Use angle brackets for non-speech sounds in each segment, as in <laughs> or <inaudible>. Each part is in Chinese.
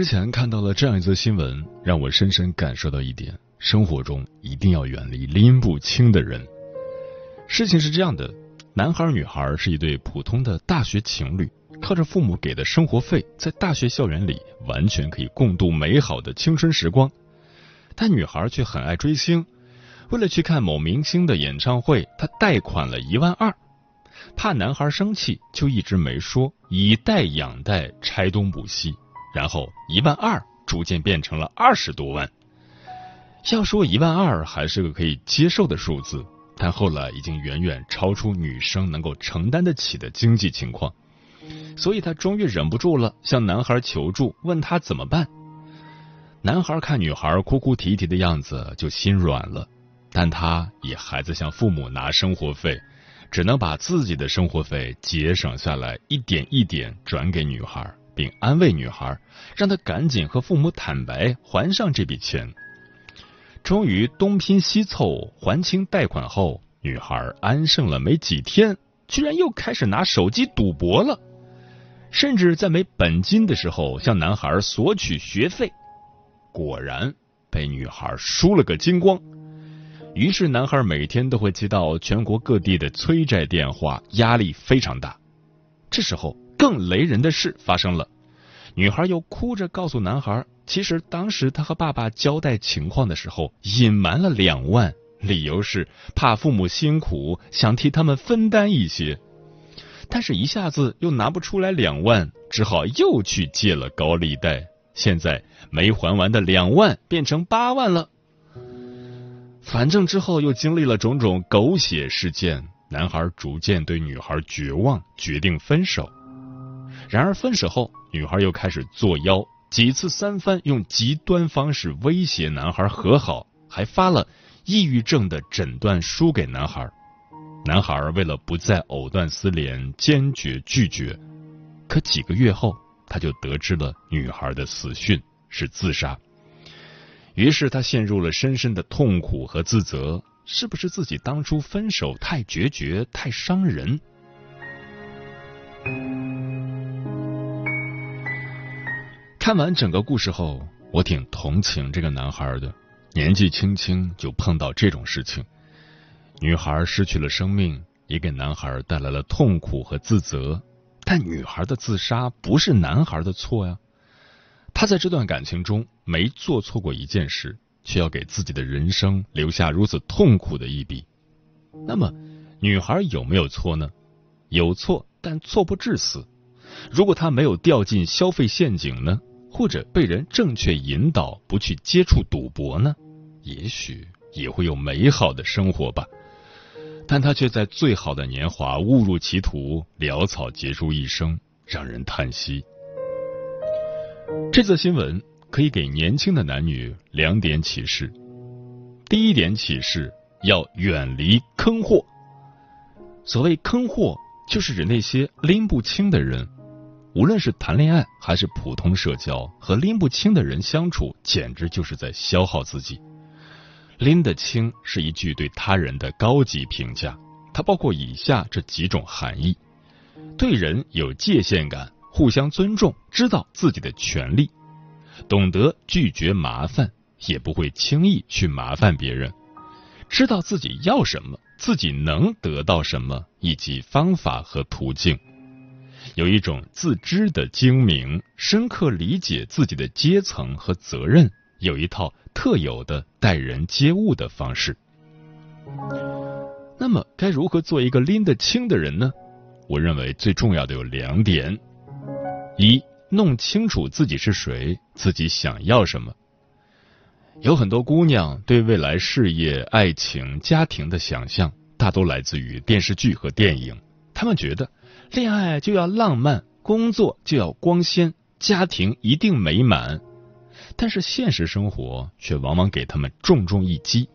之前看到了这样一则新闻，让我深深感受到一点：生活中一定要远离拎不清的人。事情是这样的，男孩女孩是一对普通的大学情侣，靠着父母给的生活费，在大学校园里完全可以共度美好的青春时光。但女孩却很爱追星，为了去看某明星的演唱会，她贷款了一万二，怕男孩生气，就一直没说，以贷养贷，拆东补西。然后一万二逐渐变成了二十多万。要说一万二还是个可以接受的数字，但后来已经远远超出女生能够承担得起的经济情况，所以她终于忍不住了，向男孩求助，问他怎么办。男孩看女孩哭哭啼啼的样子，就心软了，但他也还在向父母拿生活费，只能把自己的生活费节省 <laughs> 下来，一点一点转给女孩。并安慰女孩，让她赶紧和父母坦白还上这笔钱。终于东拼西凑还清贷款后，女孩安生了没几天，居然又开始拿手机赌博了，甚至在没本金的时候向男孩索取学费。果然被女孩输了个精光。于是男孩每天都会接到全国各地的催债电话，压力非常大。这时候。更雷人的事发生了，女孩又哭着告诉男孩，其实当时她和爸爸交代情况的时候隐瞒了两万，理由是怕父母辛苦，想替他们分担一些。但是，一下子又拿不出来两万，只好又去借了高利贷，现在没还完的两万变成八万了。反正之后又经历了种种狗血事件，男孩逐渐对女孩绝望，决定分手。然而分手后，女孩又开始作妖，几次三番用极端方式威胁男孩和好，还发了抑郁症的诊断书给男孩。男孩为了不再藕断丝连，坚决拒绝。可几个月后，他就得知了女孩的死讯是自杀。于是他陷入了深深的痛苦和自责：是不是自己当初分手太决绝，太伤人？看完整个故事后，我挺同情这个男孩的。年纪轻轻就碰到这种事情，女孩失去了生命，也给男孩带来了痛苦和自责。但女孩的自杀不是男孩的错呀，他在这段感情中没做错过一件事，却要给自己的人生留下如此痛苦的一笔。那么，女孩有没有错呢？有错，但错不至死。如果她没有掉进消费陷阱呢？或者被人正确引导，不去接触赌博呢？也许也会有美好的生活吧。但他却在最好的年华误入歧途，潦草结束一生，让人叹息。这则新闻可以给年轻的男女两点启示：第一点启示，要远离坑货。所谓坑货，就是指那些拎不清的人。无论是谈恋爱还是普通社交，和拎不清的人相处，简直就是在消耗自己。拎得清是一句对他人的高级评价，它包括以下这几种含义：对人有界限感，互相尊重，知道自己的权利，懂得拒绝麻烦，也不会轻易去麻烦别人，知道自己要什么，自己能得到什么，以及方法和途径。有一种自知的精明，深刻理解自己的阶层和责任，有一套特有的待人接物的方式。那么，该如何做一个拎得清的人呢？我认为最重要的有两点：一，弄清楚自己是谁，自己想要什么。有很多姑娘对未来事业、爱情、家庭的想象，大都来自于电视剧和电影。她们觉得，恋爱就要浪漫，工作就要光鲜，家庭一定美满。但是现实生活却往往给他们重重一击。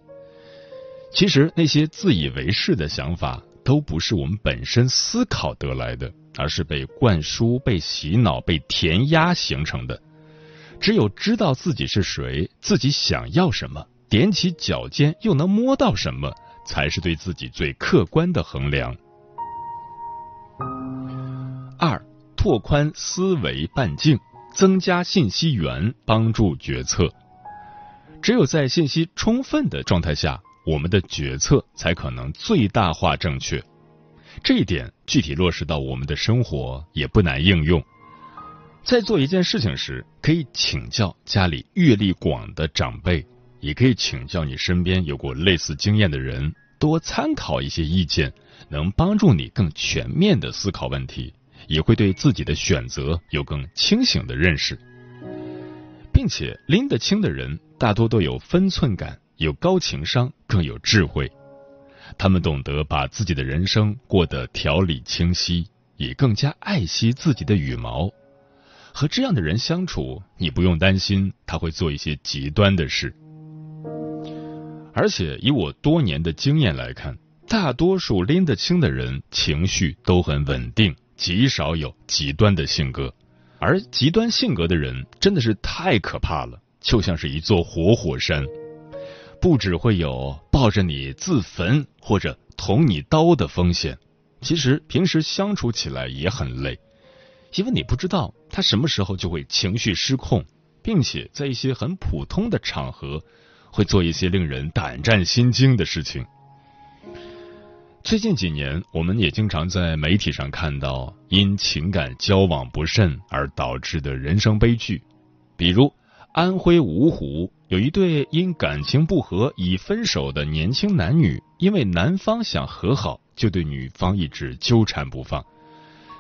其实那些自以为是的想法，都不是我们本身思考得来的，而是被灌输、被洗脑、被填压形成的。只有知道自己是谁，自己想要什么，踮起脚尖又能摸到什么，才是对自己最客观的衡量。二，拓宽思维半径，增加信息源，帮助决策。只有在信息充分的状态下。我们的决策才可能最大化正确，这一点具体落实到我们的生活也不难应用。在做一件事情时，可以请教家里阅历广的长辈，也可以请教你身边有过类似经验的人，多参考一些意见，能帮助你更全面的思考问题，也会对自己的选择有更清醒的认识，并且拎得清的人大多都有分寸感。有高情商，更有智慧，他们懂得把自己的人生过得条理清晰，也更加爱惜自己的羽毛。和这样的人相处，你不用担心他会做一些极端的事。而且以我多年的经验来看，大多数拎得清的人情绪都很稳定，极少有极端的性格。而极端性格的人真的是太可怕了，就像是一座活火山。不只会有抱着你自焚或者捅你刀的风险，其实平时相处起来也很累，因为你不知道他什么时候就会情绪失控，并且在一些很普通的场合会做一些令人胆战心惊的事情。最近几年，我们也经常在媒体上看到因情感交往不慎而导致的人生悲剧，比如。安徽芜湖有一对因感情不和已分手的年轻男女，因为男方想和好，就对女方一直纠缠不放。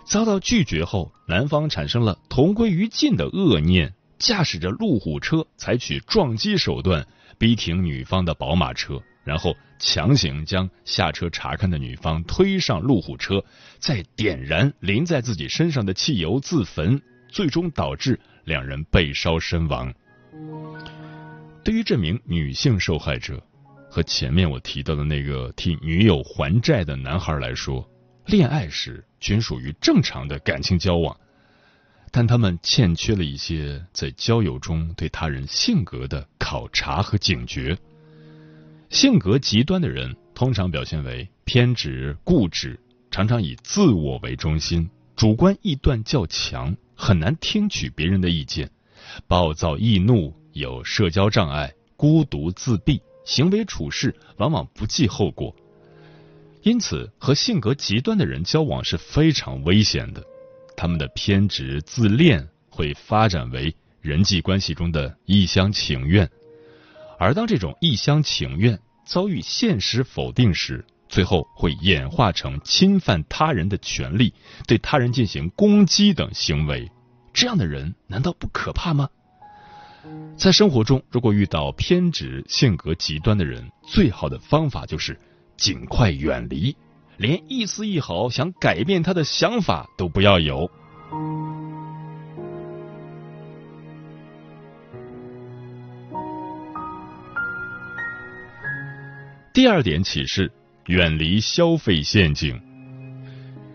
遭到拒绝后，男方产生了同归于尽的恶念，驾驶着路虎车，采取撞击手段逼停女方的宝马车，然后强行将下车查看的女方推上路虎车，再点燃淋在自己身上的汽油自焚，最终导致两人被烧身亡。对于这名女性受害者和前面我提到的那个替女友还债的男孩来说，恋爱时均属于正常的感情交往，但他们欠缺了一些在交友中对他人性格的考察和警觉。性格极端的人通常表现为偏执、固执，常常以自我为中心，主观臆断较强，很难听取别人的意见。暴躁易怒，有社交障碍，孤独自闭，行为处事往往不计后果。因此，和性格极端的人交往是非常危险的。他们的偏执自恋会发展为人际关系中的一厢情愿，而当这种一厢情愿遭遇现实否定时，最后会演化成侵犯他人的权利、对他人进行攻击等行为。这样的人难道不可怕吗？在生活中，如果遇到偏执、性格极端的人，最好的方法就是尽快远离，连一丝一毫想改变他的想法都不要有。第二点启示：远离消费陷阱。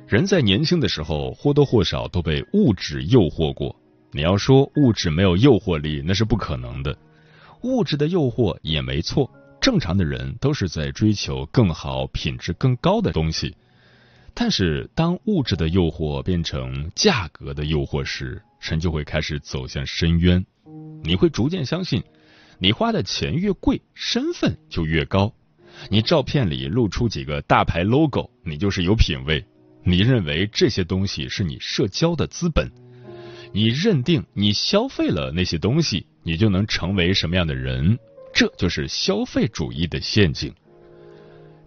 人在年轻的时候或多或少都被物质诱惑过。你要说物质没有诱惑力，那是不可能的。物质的诱惑也没错，正常的人都是在追求更好、品质更高的东西。但是，当物质的诱惑变成价格的诱惑时，人就会开始走向深渊。你会逐渐相信，你花的钱越贵，身份就越高。你照片里露出几个大牌 logo，你就是有品位。你认为这些东西是你社交的资本，你认定你消费了那些东西，你就能成为什么样的人，这就是消费主义的陷阱。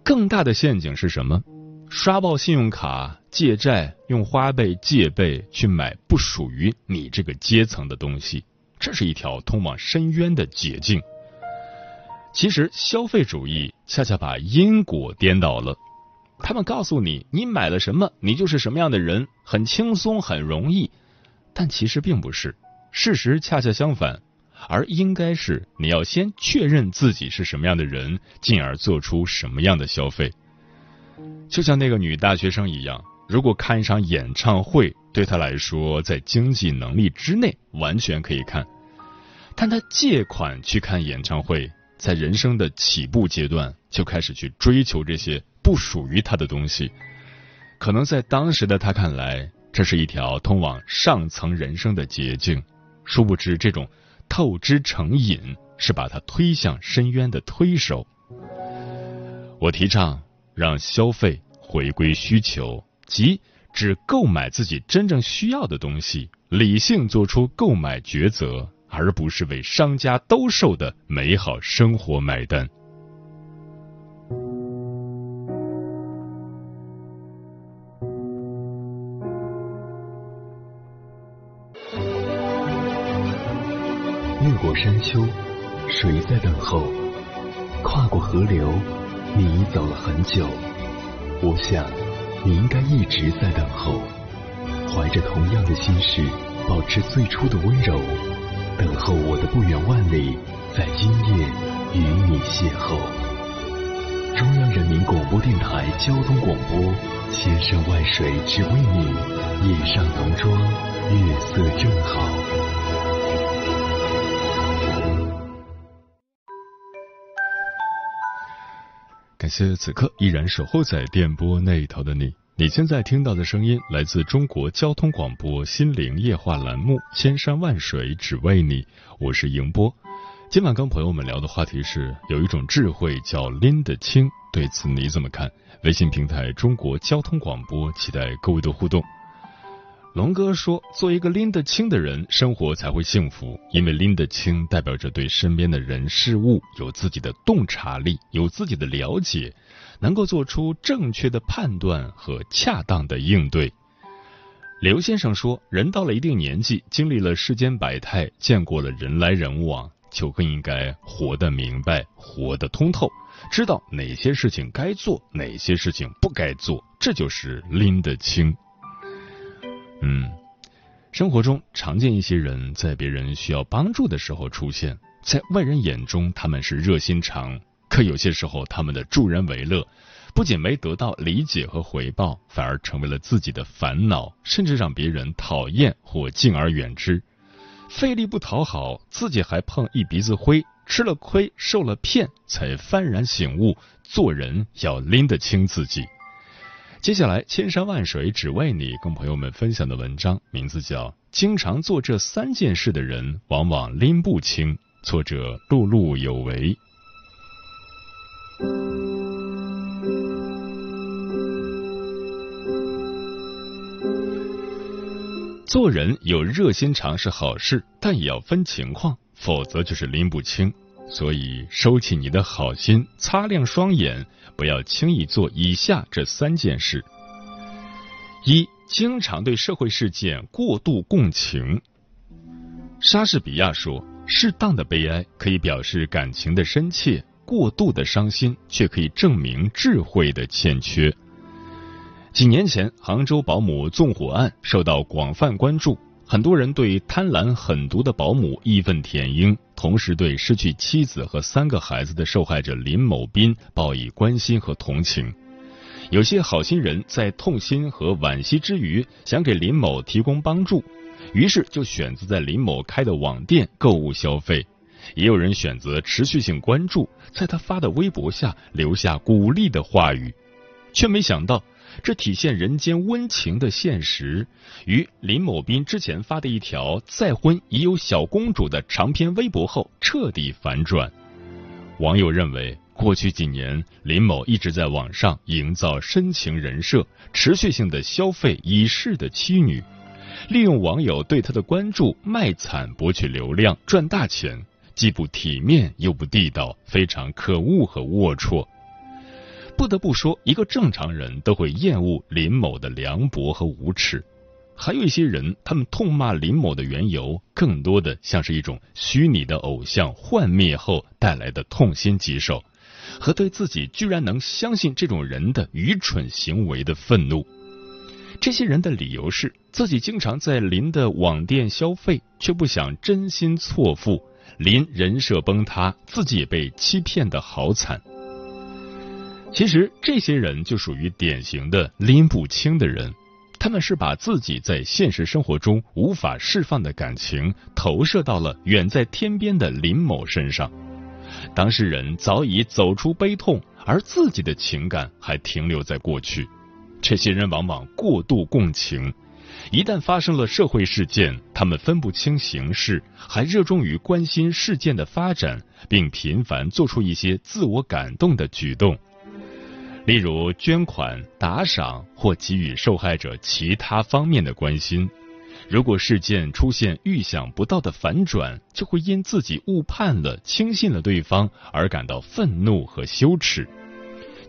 更大的陷阱是什么？刷爆信用卡、借债，用花呗、借呗去买不属于你这个阶层的东西，这是一条通往深渊的捷径。其实，消费主义恰恰把因果颠倒了。他们告诉你，你买了什么，你就是什么样的人，很轻松，很容易。但其实并不是，事实恰恰相反，而应该是你要先确认自己是什么样的人，进而做出什么样的消费。就像那个女大学生一样，如果看一场演唱会对她来说在经济能力之内，完全可以看，但她借款去看演唱会，在人生的起步阶段就开始去追求这些不属于他的东西，可能在当时的他看来，这是一条通往上层人生的捷径，殊不知这种透支成瘾是把他推向深渊的推手。我提倡。让消费回归需求，即只购买自己真正需要的东西，理性做出购买抉择，而不是为商家兜售的美好生活买单。越过山丘，谁在等候？跨过河流。你已走了很久，我想你应该一直在等候，怀着同样的心事，保持最初的温柔，等候我的不远万里，在今夜与你邂逅。中央人民广播电台交通广播，千山万水只为你，夜上浓妆，月色正好。感谢此刻依然守候在电波那头的你。你现在听到的声音来自中国交通广播心灵夜话栏目《千山万水只为你》，我是迎波。今晚跟朋友们聊的话题是：有一种智慧叫拎得清，对此你怎么看？微信平台中国交通广播，期待各位的互动。龙哥说：“做一个拎得清的人，生活才会幸福。因为拎得清，代表着对身边的人事物有自己的洞察力，有自己的了解，能够做出正确的判断和恰当的应对。”刘先生说：“人到了一定年纪，经历了世间百态，见过了人来人往，就更应该活得明白，活得通透，知道哪些事情该做，哪些事情不该做，这就是拎得清。”嗯，生活中常见一些人在别人需要帮助的时候出现，在外人眼中他们是热心肠，可有些时候他们的助人为乐，不仅没得到理解和回报，反而成为了自己的烦恼，甚至让别人讨厌或敬而远之。费力不讨好，自己还碰一鼻子灰，吃了亏受了骗，才幡然醒悟，做人要拎得清自己。接下来，千山万水只为你，跟朋友们分享的文章名字叫《经常做这三件事的人往往拎不清》，作者碌碌有为。做人有热心肠是好事，但也要分情况，否则就是拎不清。所以，收起你的好心，擦亮双眼，不要轻易做以下这三件事：一、经常对社会事件过度共情。莎士比亚说：“适当的悲哀可以表示感情的深切，过度的伤心却可以证明智慧的欠缺。”几年前，杭州保姆纵火案受到广泛关注。很多人对贪婪狠毒的保姆义愤填膺，同时对失去妻子和三个孩子的受害者林某斌报以关心和同情。有些好心人在痛心和惋惜之余，想给林某提供帮助，于是就选择在林某开的网店购物消费。也有人选择持续性关注，在他发的微博下留下鼓励的话语，却没想到。这体现人间温情的现实，与林某斌之前发的一条再婚已有小公主的长篇微博后彻底反转。网友认为，过去几年，林某一直在网上营造深情人设，持续性的消费已逝的妻女，利用网友对他的关注卖惨博取流量赚大钱，既不体面又不地道，非常可恶和龌龊。不得不说，一个正常人都会厌恶林某的凉薄和无耻。还有一些人，他们痛骂林某的缘由，更多的像是一种虚拟的偶像幻灭后带来的痛心疾首，和对自己居然能相信这种人的愚蠢行为的愤怒。这些人的理由是自己经常在林的网店消费，却不想真心错付，林人设崩塌，自己也被欺骗的好惨。其实这些人就属于典型的拎不清的人。他们是把自己在现实生活中无法释放的感情投射到了远在天边的林某身上，当事人早已走出悲痛，而自己的情感还停留在过去。这些人往往过度共情，一旦发生了社会事件，他们分不清形势，还热衷于关心事件的发展，并频繁做出一些自我感动的举动。例如捐款、打赏或给予受害者其他方面的关心。如果事件出现预想不到的反转，就会因自己误判了、轻信了对方而感到愤怒和羞耻，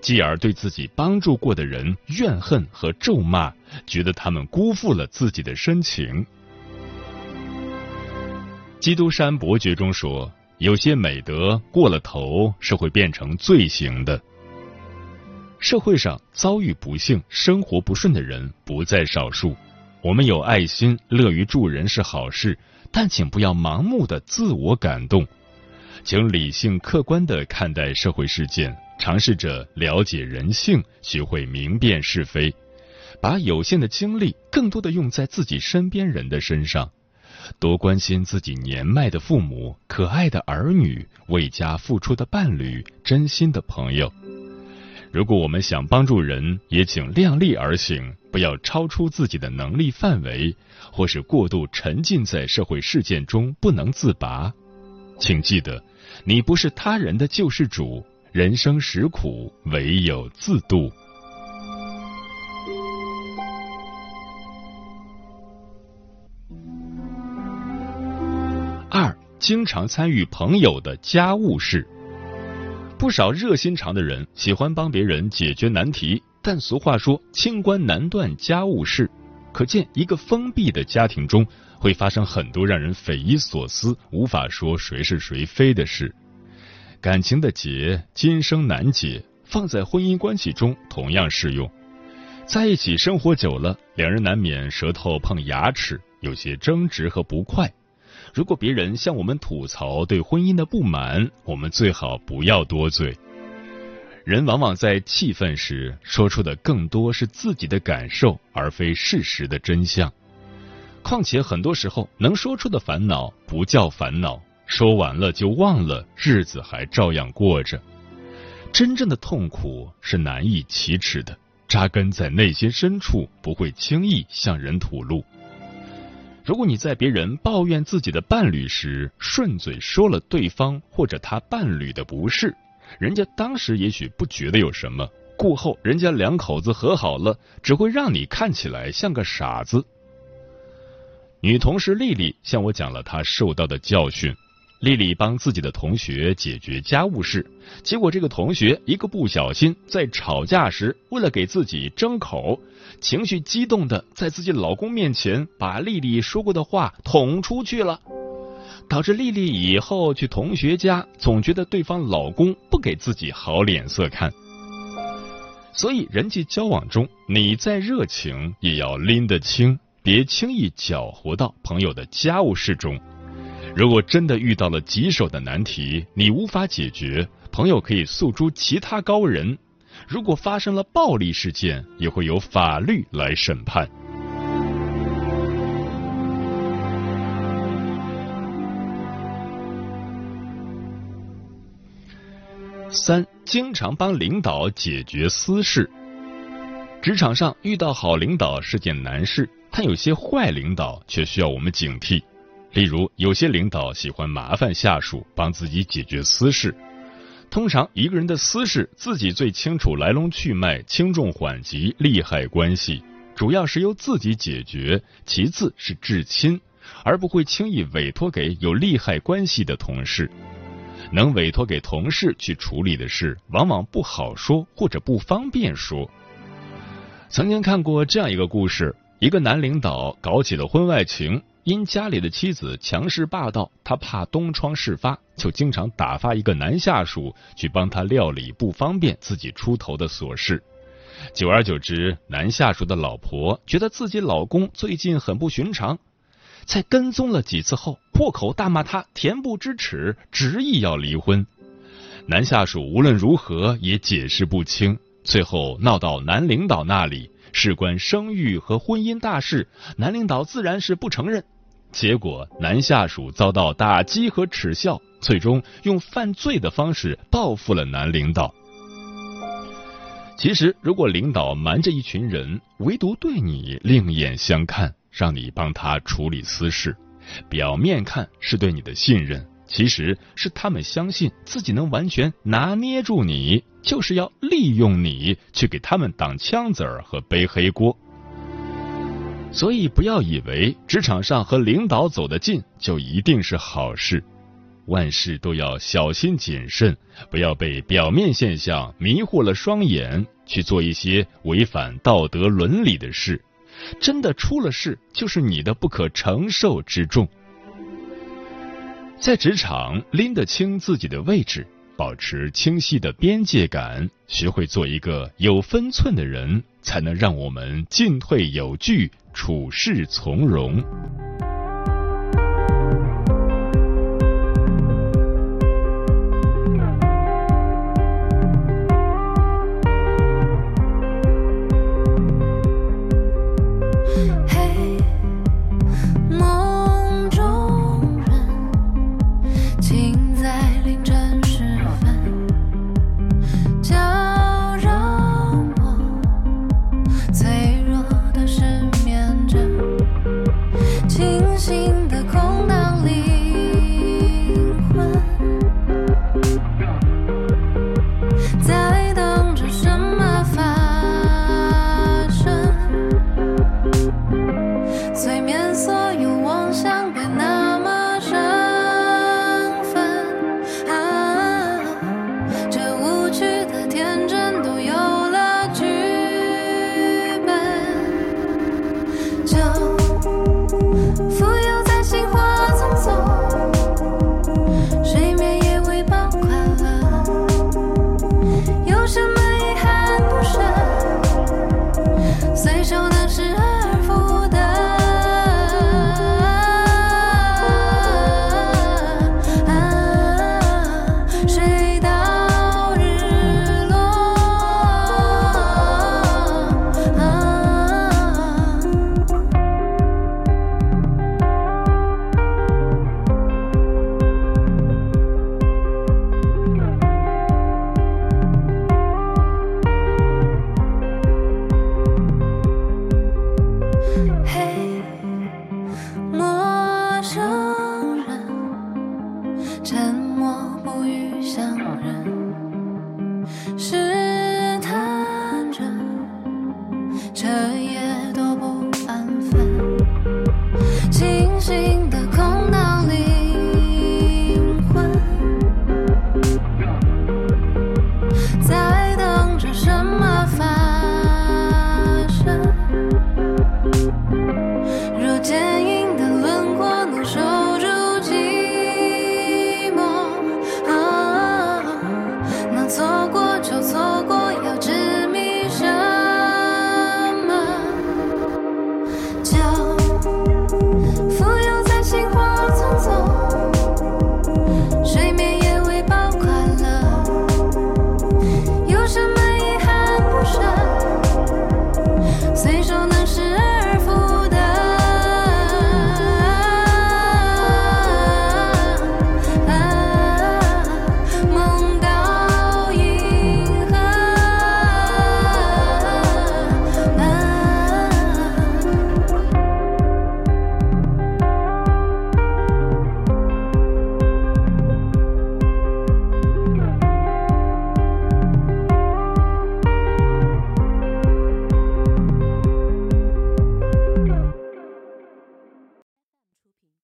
继而对自己帮助过的人怨恨和咒骂，觉得他们辜负了自己的深情。基督山伯爵中说：“有些美德过了头是会变成罪行的。”社会上遭遇不幸、生活不顺的人不在少数。我们有爱心、乐于助人是好事，但请不要盲目的自我感动，请理性客观的看待社会事件，尝试着了解人性，学会明辨是非，把有限的精力更多的用在自己身边人的身上，多关心自己年迈的父母、可爱的儿女、为家付出的伴侣、真心的朋友。如果我们想帮助人，也请量力而行，不要超出自己的能力范围，或是过度沉浸在社会事件中不能自拔。请记得，你不是他人的救世主，人生实苦，唯有自渡。二，经常参与朋友的家务事。不少热心肠的人喜欢帮别人解决难题，但俗话说“清官难断家务事”，可见一个封闭的家庭中会发生很多让人匪夷所思、无法说谁是谁非的事。感情的结，今生难解，放在婚姻关系中同样适用。在一起生活久了，两人难免舌头碰牙齿，有些争执和不快。如果别人向我们吐槽对婚姻的不满，我们最好不要多嘴。人往往在气愤时说出的更多是自己的感受，而非事实的真相。况且很多时候能说出的烦恼不叫烦恼，说完了就忘了，日子还照样过着。真正的痛苦是难以启齿的，扎根在内心深处，不会轻易向人吐露。如果你在别人抱怨自己的伴侣时，顺嘴说了对方或者他伴侣的不是，人家当时也许不觉得有什么，过后人家两口子和好了，只会让你看起来像个傻子。女同事丽丽向我讲了她受到的教训。丽丽帮自己的同学解决家务事，结果这个同学一个不小心，在吵架时为了给自己争口，情绪激动的在自己老公面前把丽丽说过的话捅出去了，导致丽丽以后去同学家总觉得对方老公不给自己好脸色看。所以人际交往中，你再热情也要拎得清，别轻易搅和到朋友的家务事中。如果真的遇到了棘手的难题，你无法解决，朋友可以诉诸其他高人；如果发生了暴力事件，也会由法律来审判。三，经常帮领导解决私事。职场上遇到好领导是件难事，但有些坏领导却需要我们警惕。例如，有些领导喜欢麻烦下属帮自己解决私事，通常一个人的私事，自己最清楚来龙去脉、轻重缓急、利害关系，主要是由自己解决，其次是至亲，而不会轻易委托给有利害关系的同事。能委托给同事去处理的事，往往不好说或者不方便说。曾经看过这样一个故事：一个男领导搞起了婚外情，因家里的妻子强势霸道，他怕东窗事发，就经常打发一个男下属去帮他料理不方便自己出头的琐事。久而久之，男下属的老婆觉得自己老公最近很不寻常。在跟踪了几次后，破口大骂他恬不知耻，执意要离婚。男下属无论如何也解释不清，最后闹到男领导那里，事关生育和婚姻大事，男领导自然是不承认。结果男下属遭到打击和耻笑，最终用犯罪的方式报复了男领导。其实，如果领导瞒着一群人，唯独对你另眼相看。让你帮他处理私事，表面看是对你的信任，其实是他们相信自己能完全拿捏住你，就是要利用你去给他们挡枪子儿和背黑锅。所以不要以为职场上和领导走得近就一定是好事，万事都要小心谨慎，不要被表面现象迷惑了双眼，去做一些违反道德伦理的事。真的出了事，就是你的不可承受之重。在职场拎得清自己的位置，保持清晰的边界感，学会做一个有分寸的人，才能让我们进退有据，处事从容。彻